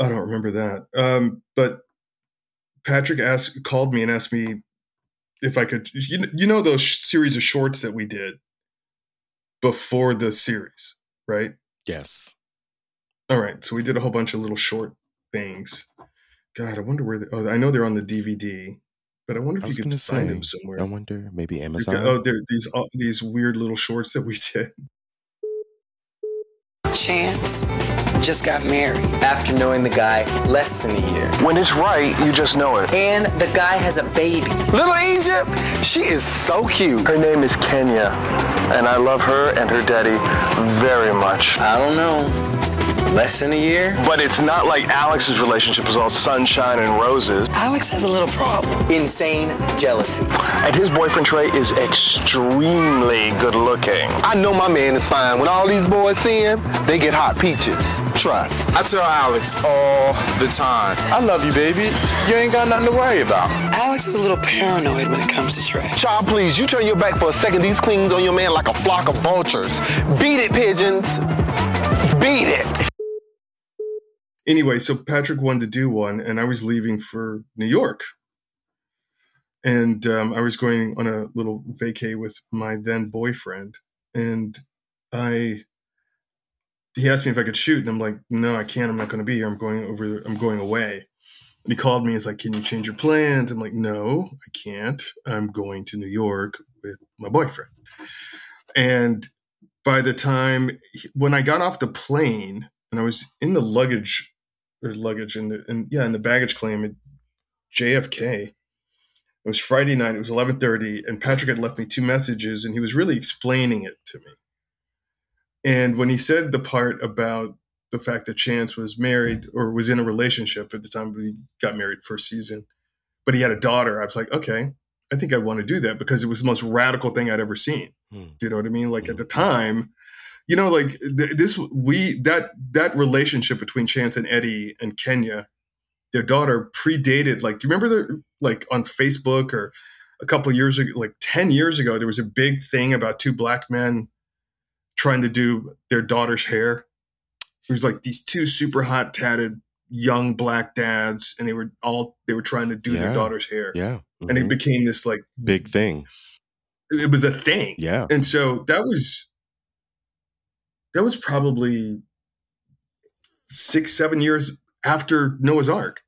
I don't remember that. Um, but Patrick asked, called me and asked me if I could. You, you know those series of shorts that we did before the series, right? Yes. All right. So we did a whole bunch of little short things. God, I wonder where. They, oh, I know they're on the DVD, but I wonder if you could find them somewhere. I wonder, maybe Amazon. Oh, there these uh, these weird little shorts that we [laughs] did. Chance just got married after knowing the guy less than a year. When it's right, you just know it. And the guy has a baby. Little Egypt, she is so cute. Her name is Kenya, and I love her and her daddy very much. I don't know. Less than a year? But it's not like Alex's relationship is all sunshine and roses. Alex has a little problem. Insane jealousy. And his boyfriend Trey is extremely good looking. I know my man is fine. When all these boys see him, they get hot peaches. Trust. I tell Alex all the time, I love you, baby. You ain't got nothing to worry about. Alex is a little paranoid when it comes to Trey. Child, please, you turn your back for a second. These queens on your man like a flock of vultures. Beat it, pigeons. Beat it anyway, so Patrick wanted to do one, and I was leaving for New York. And um, I was going on a little vacay with my then boyfriend. And I, he asked me if I could shoot. And I'm like, no, I can't. I'm not going to be here. I'm going over, I'm going away. And he called me. He's like, can you change your plans? I'm like, no, I can't. I'm going to New York with my boyfriend. And by the time, when I got off the plane, and I was in the luggage their luggage and and yeah, in the baggage claim at JFK. It was Friday night. It was eleven thirty, and Patrick had left me two messages, and he was really explaining it to me. And when he said the part about the fact that Chance was married or was in a relationship at the time we got married first season, but he had a daughter, I was like, okay, I think I want to do that because it was the most radical thing I'd ever seen. Hmm. Do you know what I mean? Like at the time, you know, like th- this, we that that relationship between Chance and Eddie and Kenya, their daughter predated. Like, do you remember the like on Facebook or a couple years ago, like ten years ago, there was a big thing about two black men trying to do their daughter's hair. It was like these two super hot tatted young black dads, and they were all they were trying to do yeah. their daughter's hair. Yeah, mm-hmm. and it mm-hmm. became this like big thing. It was a thing. Yeah, and so that was that was probably six, seven years after Noah's Arc.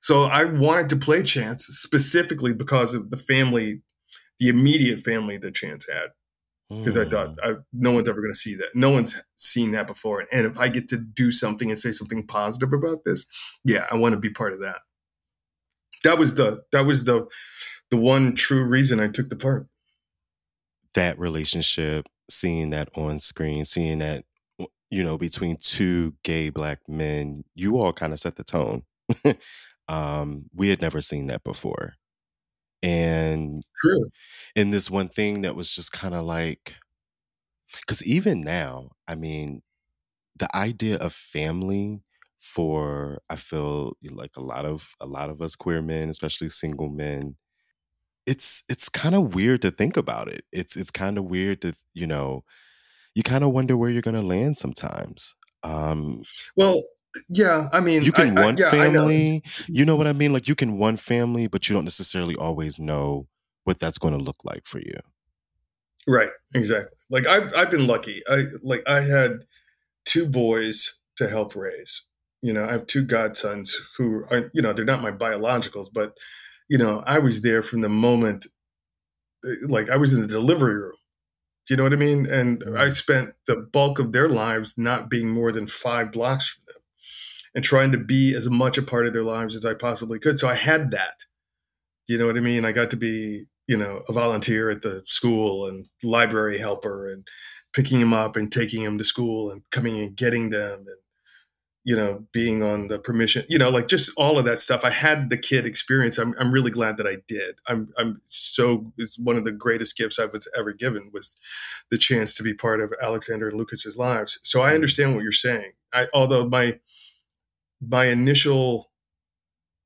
So I wanted to play Chance specifically because of the family, the immediate family that Chance had. Because mm. I thought hmm. I, no one's ever going to see that. No one's seen that before. And if I get to do something and say something positive about this, yeah, I want to be part of that. That was the that was the the one true reason I took the part. That relationship, seeing that on screen, seeing that you know, between two gay black men, you all kind of set the tone. [laughs] um, we had never seen that before. And True. in this one thing that was just kind of like, because even now, I mean, the idea of family for I feel like a lot of a lot of us queer men, especially single men, it's it's kind of weird to think about it. It's it's kind of weird to you know you kind of wonder where you're going to land sometimes. Um, well, yeah, I mean, you can I, want I, yeah, family. Know. You know what I mean? Like you can want family, but you don't necessarily always know what that's going to look like for you. Right. Exactly. Like I've I've been lucky. I like I had two boys to help raise. You know, I have two godsons who are you know they're not my biologicals, but you know I was there from the moment. Eh, like I was in the delivery room do you know what I mean? And I spent the bulk of their lives not being more than five blocks from them and trying to be as much a part of their lives as I possibly could. So I had that. Do you know what I mean? I got to be, you know, a volunteer at the school and library helper and picking them up and taking them to school and coming and getting them and you know, being on the permission, you know, like just all of that stuff. I had the kid experience. I'm, I'm really glad that I did. I'm, I'm so, it's one of the greatest gifts I was ever given was the chance to be part of Alexander and Lucas's lives. So I mm-hmm. understand what you're saying. I, although my, my initial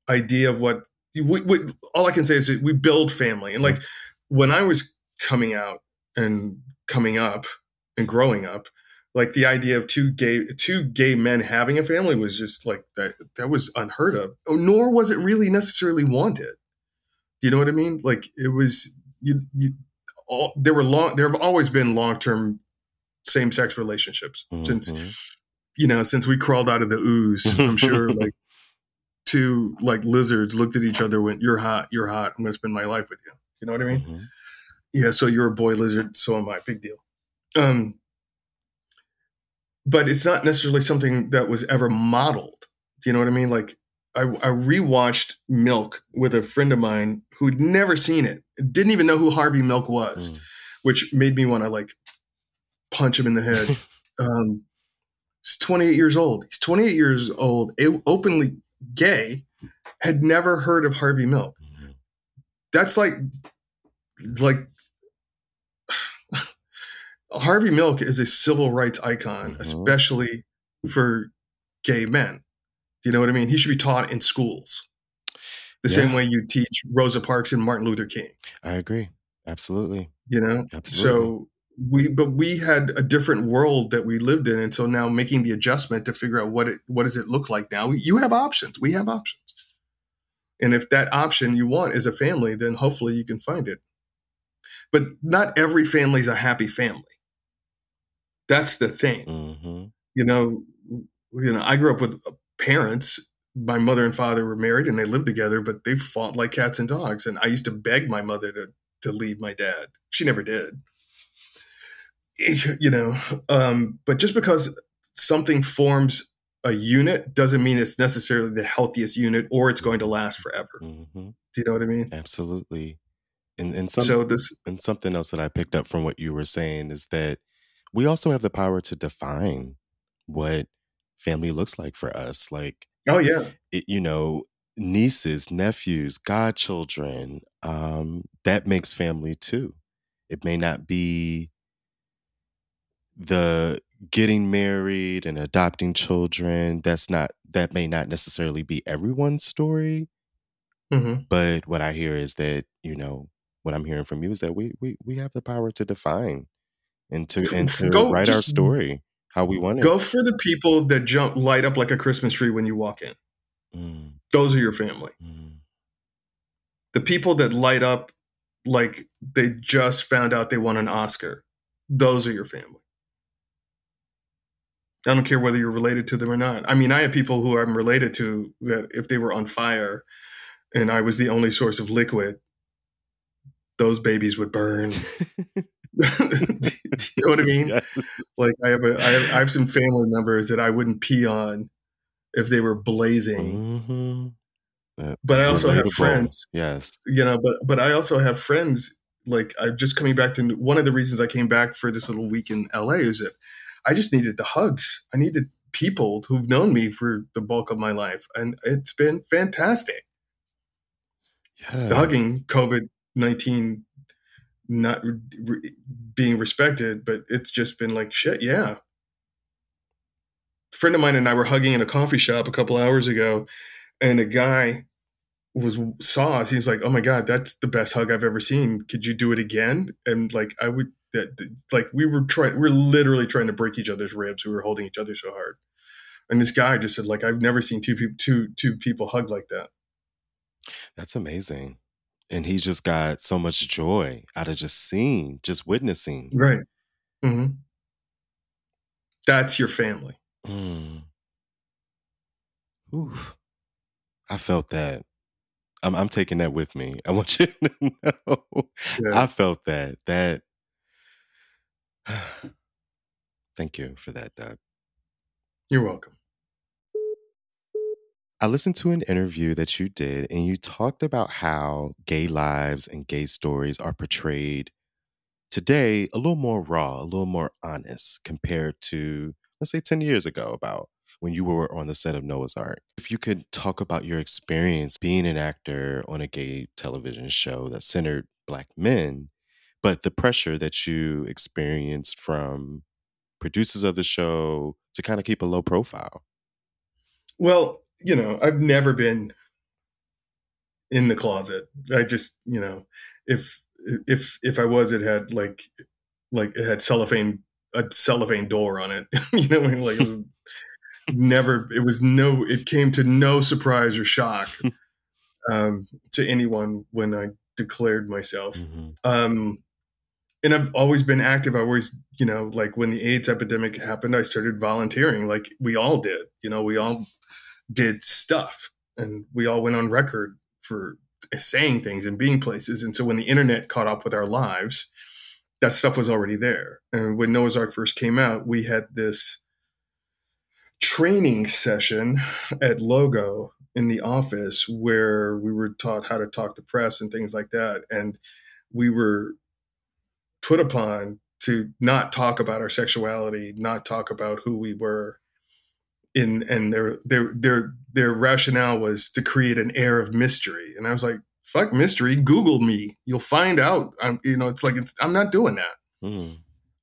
idea of what, we, we, all I can say is that we build family. And like mm-hmm. when I was coming out and coming up and growing up, like the idea of two gay two gay men having a family was just like that that was unheard of. Nor was it really necessarily wanted. Do you know what i mean? Like it was you, you all there were long there have always been long-term same-sex relationships mm-hmm. since you know since we crawled out of the ooze i'm sure [laughs] like two like lizards looked at each other went you're hot you're hot i'm gonna spend my life with you. You know what i mean? Mm-hmm. yeah so you're a boy lizard so am i. Big deal. Um but it's not necessarily something that was ever modeled. Do you know what I mean? Like I, I rewatched Milk with a friend of mine who'd never seen it, didn't even know who Harvey Milk was, mm. which made me want to like punch him in the head. [laughs] um, he's 28 years old. He's 28 years old, openly gay, had never heard of Harvey Milk. Mm-hmm. That's like, like Harvey Milk is a civil rights icon, mm-hmm. especially for gay men. Do you know what I mean? He should be taught in schools the yeah. same way you teach Rosa Parks and Martin Luther King. I agree. Absolutely. You know? Absolutely. So we but we had a different world that we lived in and so now making the adjustment to figure out what it what does it look like now you have options we have options and if that option you want is a family then hopefully you can find it but not every family is a happy family that's the thing. Mm-hmm. You know, you know, I grew up with uh, parents. My mother and father were married and they lived together, but they fought like cats and dogs. And I used to beg my mother to to leave my dad. She never did. You know, um, but just because something forms a unit doesn't mean it's necessarily the healthiest unit or it's going to last forever. Mm-hmm. Do you know what I mean? Absolutely. And and some, so this and something else that I picked up from what you were saying is that we also have the power to define what family looks like for us. Like, oh yeah, it, you know, nieces, nephews, godchildren. Um, that makes family too. It may not be the getting married and adopting children. That's not that may not necessarily be everyone's story. Mm-hmm. But what I hear is that you know what I'm hearing from you is that we we we have the power to define and to and to go, write our story how we want it. Go for the people that jump light up like a Christmas tree when you walk in. Mm. Those are your family. Mm. The people that light up like they just found out they won an Oscar. Those are your family. I don't care whether you're related to them or not. I mean, I have people who I'm related to that if they were on fire and I was the only source of liquid, those babies would burn. [laughs] [laughs] Do you know what I mean? Yes. Like I have a I have, I have some family members that I wouldn't pee on if they were blazing. Mm-hmm. but I also have friends. Yes. You know, but but I also have friends like I'm just coming back to one of the reasons I came back for this little week in LA is that I just needed the hugs. I needed people who've known me for the bulk of my life. And it's been fantastic. Yes. The hugging COVID 19 not re- being respected, but it's just been like shit. Yeah. A friend of mine and I were hugging in a coffee shop a couple hours ago, and a guy was saw us. He was like, "Oh my god, that's the best hug I've ever seen. Could you do it again?" And like I would, that like we were trying, we are literally trying to break each other's ribs. We were holding each other so hard, and this guy just said, "Like I've never seen two people two two people hug like that." That's amazing and he just got so much joy out of just seeing, just witnessing. Right. Mm-hmm. That's your family. Mm. Oof. I felt that. I'm, I'm taking that with me. I want [laughs] you to know. Yeah. I felt that. That. [sighs] Thank you for that, Doug. You're welcome. I listened to an interview that you did, and you talked about how gay lives and gay stories are portrayed today a little more raw, a little more honest compared to, let's say, 10 years ago, about when you were on the set of Noah's Arc. If you could talk about your experience being an actor on a gay television show that centered Black men, but the pressure that you experienced from producers of the show to kind of keep a low profile. Well, you know, I've never been in the closet. I just, you know, if if if I was, it had like like it had cellophane a cellophane door on it. [laughs] you know, like it was never. It was no. It came to no surprise or shock [laughs] um, to anyone when I declared myself. Mm-hmm. Um, and I've always been active. I always, you know, like when the AIDS epidemic happened, I started volunteering, like we all did. You know, we all did stuff, and we all went on record for saying things and being places. And so when the internet caught up with our lives, that stuff was already there. And when Noah's Arc first came out, we had this training session at Logo in the office where we were taught how to talk to press and things like that. And we were put upon to not talk about our sexuality, not talk about who we were. In and their their their their rationale was to create an air of mystery. And I was like, fuck mystery. Google me. You'll find out. I'm you know, it's like it's I'm not doing that. Mm.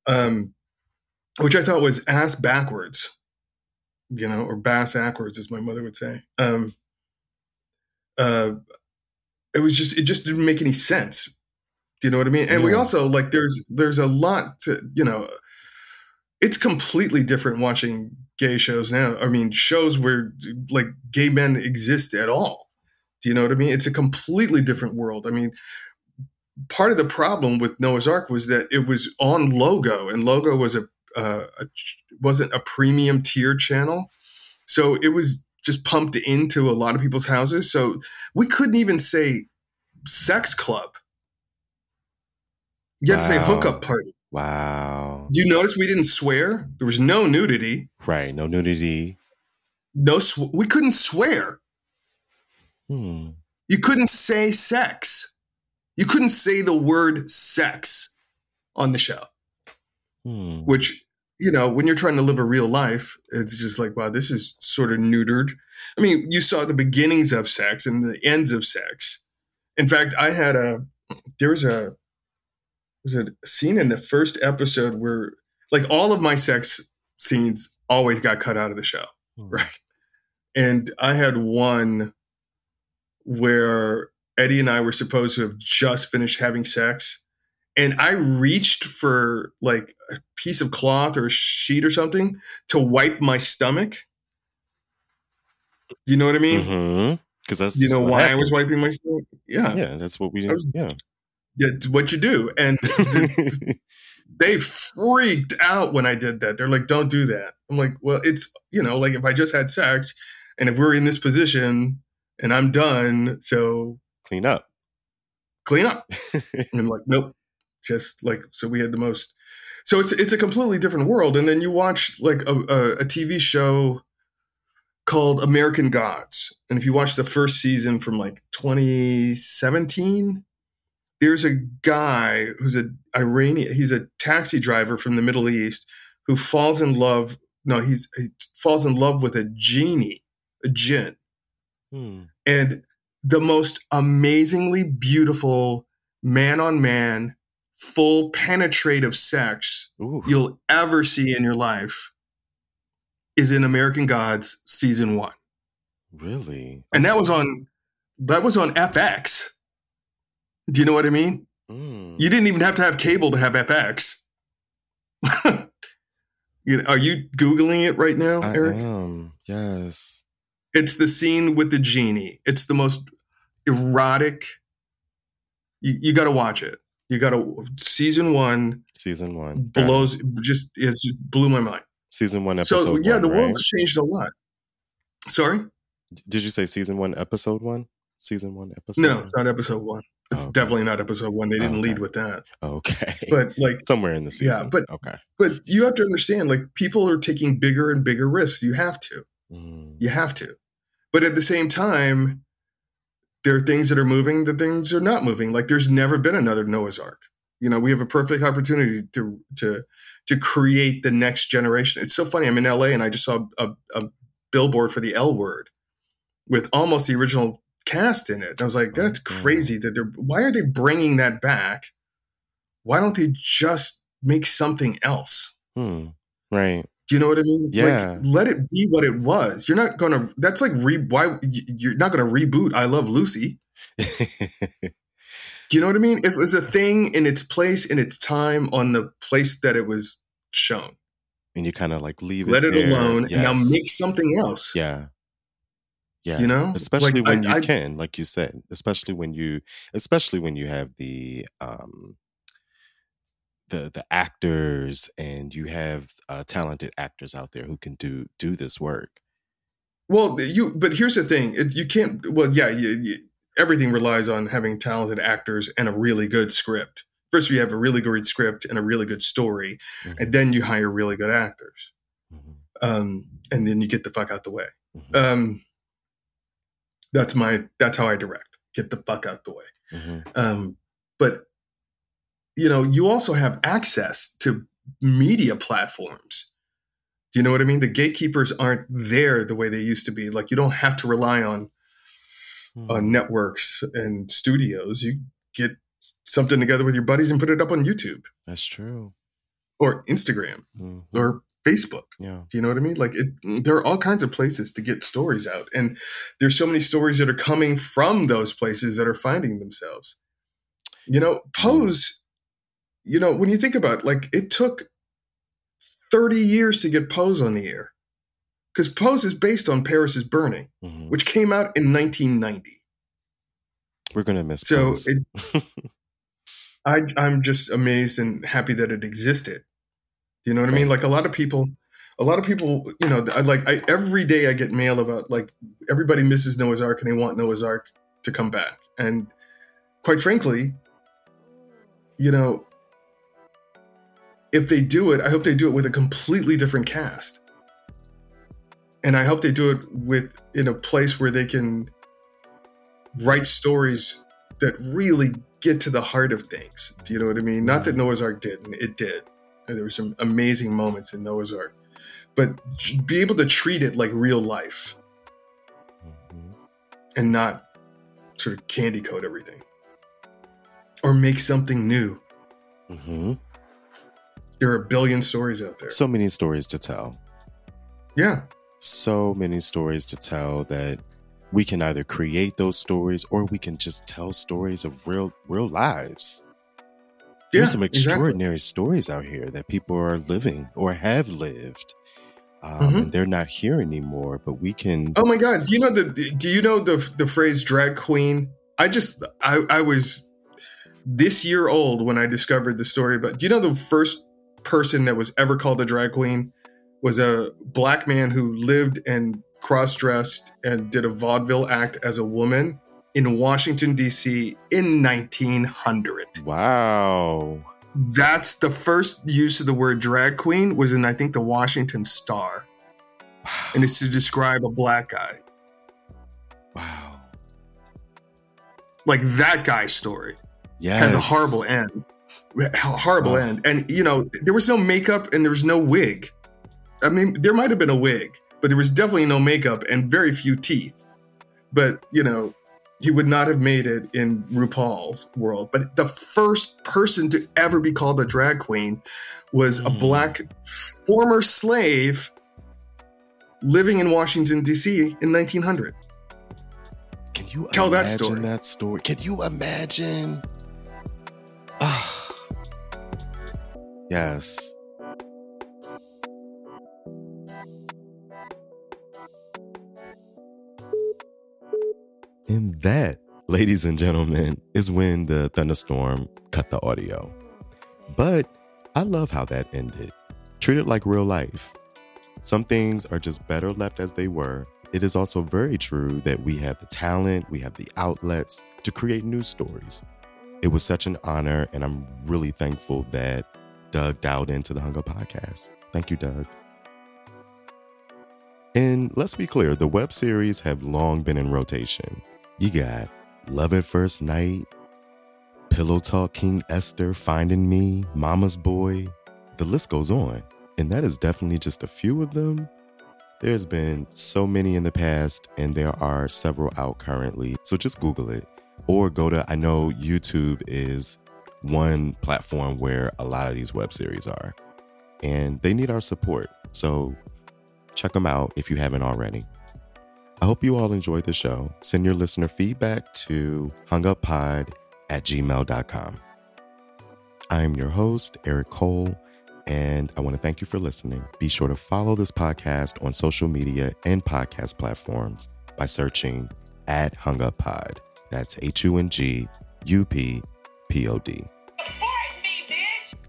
Um which I thought was ass backwards, you know, or bass backwards, as my mother would say. Um uh it was just it just didn't make any sense do you know what I mean? And we also like there's there's a lot to you know. It's completely different watching gay shows now. I mean, shows where like gay men exist at all. Do you know what I mean? It's a completely different world. I mean, part of the problem with Noah's Arc was that it was on Logo, and Logo was a, uh, a wasn't a premium tier channel, so it was just pumped into a lot of people's houses. So we couldn't even say sex club. You had to say hookup party. Wow. Do you notice we didn't swear? There was no nudity. Right. No nudity. No, sw- we couldn't swear. Hmm. You couldn't say sex. You couldn't say the word sex on the show. Hmm. Which you know, when you're trying to live a real life, it's just like, wow, this is sort of neutered. I mean, you saw the beginnings of sex and the ends of sex. In fact, I had a there was a was a scene in the first episode where like all of my sex scenes always got cut out of the show. Hmm. [laughs] Right. And I had one where Eddie and I were supposed to have just finished having sex. And I reached for like a piece of cloth or a sheet or something to wipe my stomach. Do you know what I mean? Mm-hmm. Because that's You know why I was wiping my stomach? Yeah. Yeah, that's what we I was- Yeah. Yeah, what you do. And [laughs] they freaked out when I did that. They're like, don't do that. I'm like, well, it's, you know, like if I just had sex and if we're in this position and I'm done, so Clean up. clean up. [laughs] and like, nope. Just like, so we had the most. So it's it's a completely different world. And then you watch like a, a, a TV show called American Gods. And if you watch the first season from like 2017, there's a guy who's a Iranian, he's a taxi driver from the Middle East who falls in love. No, he's he falls in love with a genie, a jinn Hmm. and the most amazingly beautiful man on man, full penetrative sex Ooh. you'll ever see in your life is in American Gods season one. Really? And that was on that was on FX. Do you know what I mean? Mm. You didn't even have to have cable to have FX. [laughs] you know, are you Googling it right now, I Eric? am. Yes. It's the scene with the genie. It's the most erotic. You, you got to watch it. You got to season one Season one. Blows just it just blew my mind. Season one, episode So yeah, one, the right? world has changed a lot. Sorry, Did you say season one, episode one? Season one, episode no, one? it's not episode one. It's okay. definitely not episode one. They didn't Okay. lead with that. Okay. [laughs] But like, [laughs] somewhere in the season. Yeah, but- okay. but you have to understand, like, people are taking bigger and bigger risks. You have to. Mm. You have to. But at the same time, there are things that are moving, the things are not moving. Like there's never been another Noah's Arc. You know, we have a perfect opportunity to to to create the next generation. It's so funny. I'm in LA and I just saw a, a billboard for the L word with almost the original cast in it. I was like, that's crazy that they're, why are they bringing that back? Why don't they just make something else? Hmm. Right. Do you know what I mean? Yeah. Like, let it be what it was. You're not gonna. That's like re. Why you're not gonna reboot? I Love Lucy. [laughs] Do you know what I mean? It was a thing in its place, in its time, on the place that it was shown. and you kind of like leave it Let it alone, and now make something else. Yeah. Yeah. You know? especially Like, when I- you I- can, like you said, especially when you, especially when you have the, um, the the actors and you have uh, talented actors out there who can do do this work. Well, you. But here's the thing: it, you can't. Well, yeah, you, you, everything relies on having talented actors and a really good script. First, you have a really good script and a really good story, Mhm. and then you hire really good actors, Mhm. um, and then you get the fuck out the way. Mhm. Um, that's my. That's how I direct. Get the fuck out the way. Mhm. Um, but you know, you also have access to media platforms. Do you know what I mean? The gatekeepers aren't there the way they used to be. Like you don't have to rely on Hmm. on networks and studios. You get something together with your buddies and put it up on YouTube That's true. or Instagram Mhm. or Facebook. yeah. Do you know what I mean? Like it, there are all kinds of places to get stories out, and there's so many stories that are coming from those places that are finding themselves. You know, Pose. You know, when you think about, it, like, it took 30 years to get Pose on the air, because Pose is based on Paris is Burning, Mhm. which came out in 1990. We're gonna miss. It. So [laughs] it, I, I'm just amazed and happy that it existed. Do you know what I mean? Like a lot of people, a lot of people, you know, I like I, every day I get mail about like everybody misses Noah's Arc and they want Noah's Arc to come back. And quite frankly, you know, if they do it, I hope they do it with a completely different cast. And I hope they do it with in a place where they can write stories that really get to the heart of things. Do you know what I mean? Not that Noah's Arc didn't, it did. There were some amazing moments in Noah's Arc. But be able to treat it like real life Mhm. and not sort of candy coat everything. Or make something new. Mhm. There are a billion stories out there. So many stories to tell. yeah. so many stories to tell that we can either create those stories or we can just tell stories of real real lives. Yeah. There's some exactly. extraordinary stories out here that people are living or have lived. Um, Mhm. and they're not here anymore, but we can Oh my god! Do you know the? Do you know the the phrase drag queen? I just I I was this year old when I discovered the story. But do you know the first person that was ever called a drag queen was a black man who lived and cross dressed and did a vaudeville act as a woman in Washington D.C. in 1900. Wow. That's the first use of the word drag queen was in I think the Washington Star, and it's to describe a black guy. Wow. like that guy's story Yes. has a horrible end a horrible Oh. end and you know there was no makeup and there was no wig i mean there might have been a wig but there was definitely no makeup and very few teeth but you know he would not have made it in rupaul's world but the first person to ever be called a drag queen was a Mm. black former slave living in washington d.c in 1900 Can you Tell that story. that story? Can you imagine? Ah. yes. And that, ladies and gentlemen, is when the thunderstorm cut the audio. But I love how that ended. Treat it like real life. Some things are just better left as they were. It is also very true that we have the talent, we have the outlets to create new stories. It was such an honor, and I'm really thankful that Doug dialed into the Hunger podcast. Thank you, Doug. And let's be clear the web series have long been in rotation. You got Love at First Night, Pillow Talk King Esther, Finding Me, Mama's Boy. The list goes on. And that is definitely just a few of them. There's been so many in the past, and there are several out currently. So just Google it or go to, I know YouTube is one platform where a lot of these web series are, and they need our support. So check them out if you haven't already. I hope you all enjoyed the show. Send your listener feedback to hunguppod at gmail.com. I'm your host, Eric Cole and I want to thank you for listening. Be sure to follow this podcast on social media and podcast platforms by searching at Hung Up Pod. That's H U N G U P P O D.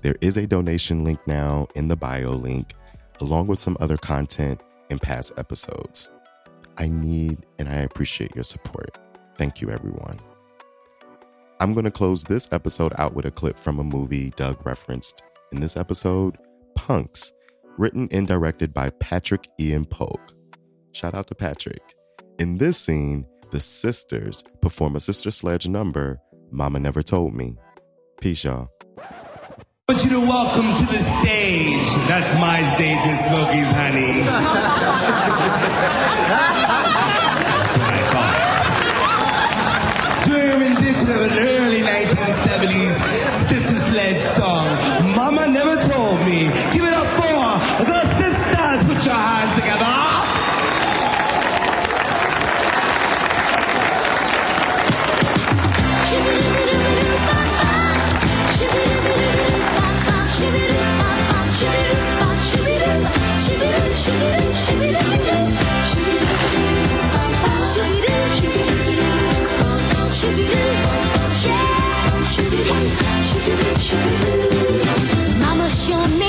There is a donation link now in the bio link, along with some other content in past episodes. I need and I appreciate your support. Thank you, everyone. I'm going to close this episode out with a clip from a movie Doug referenced in this episode, Punks, written and directed by Patrick Ian Polk. Shout out to Patrik. In this scene, the sisters perform a sister sledge number, Mama Never Told Me. Peace, y'all. I want you to welcome to the stage. That's my stage with Smokey's Honey. [laughs] That's what I thought. Doing a rendition of an early 1970s Sister Sledge song, Mama Never Told Me. Give it up for the sisters. Put your hands together. Sure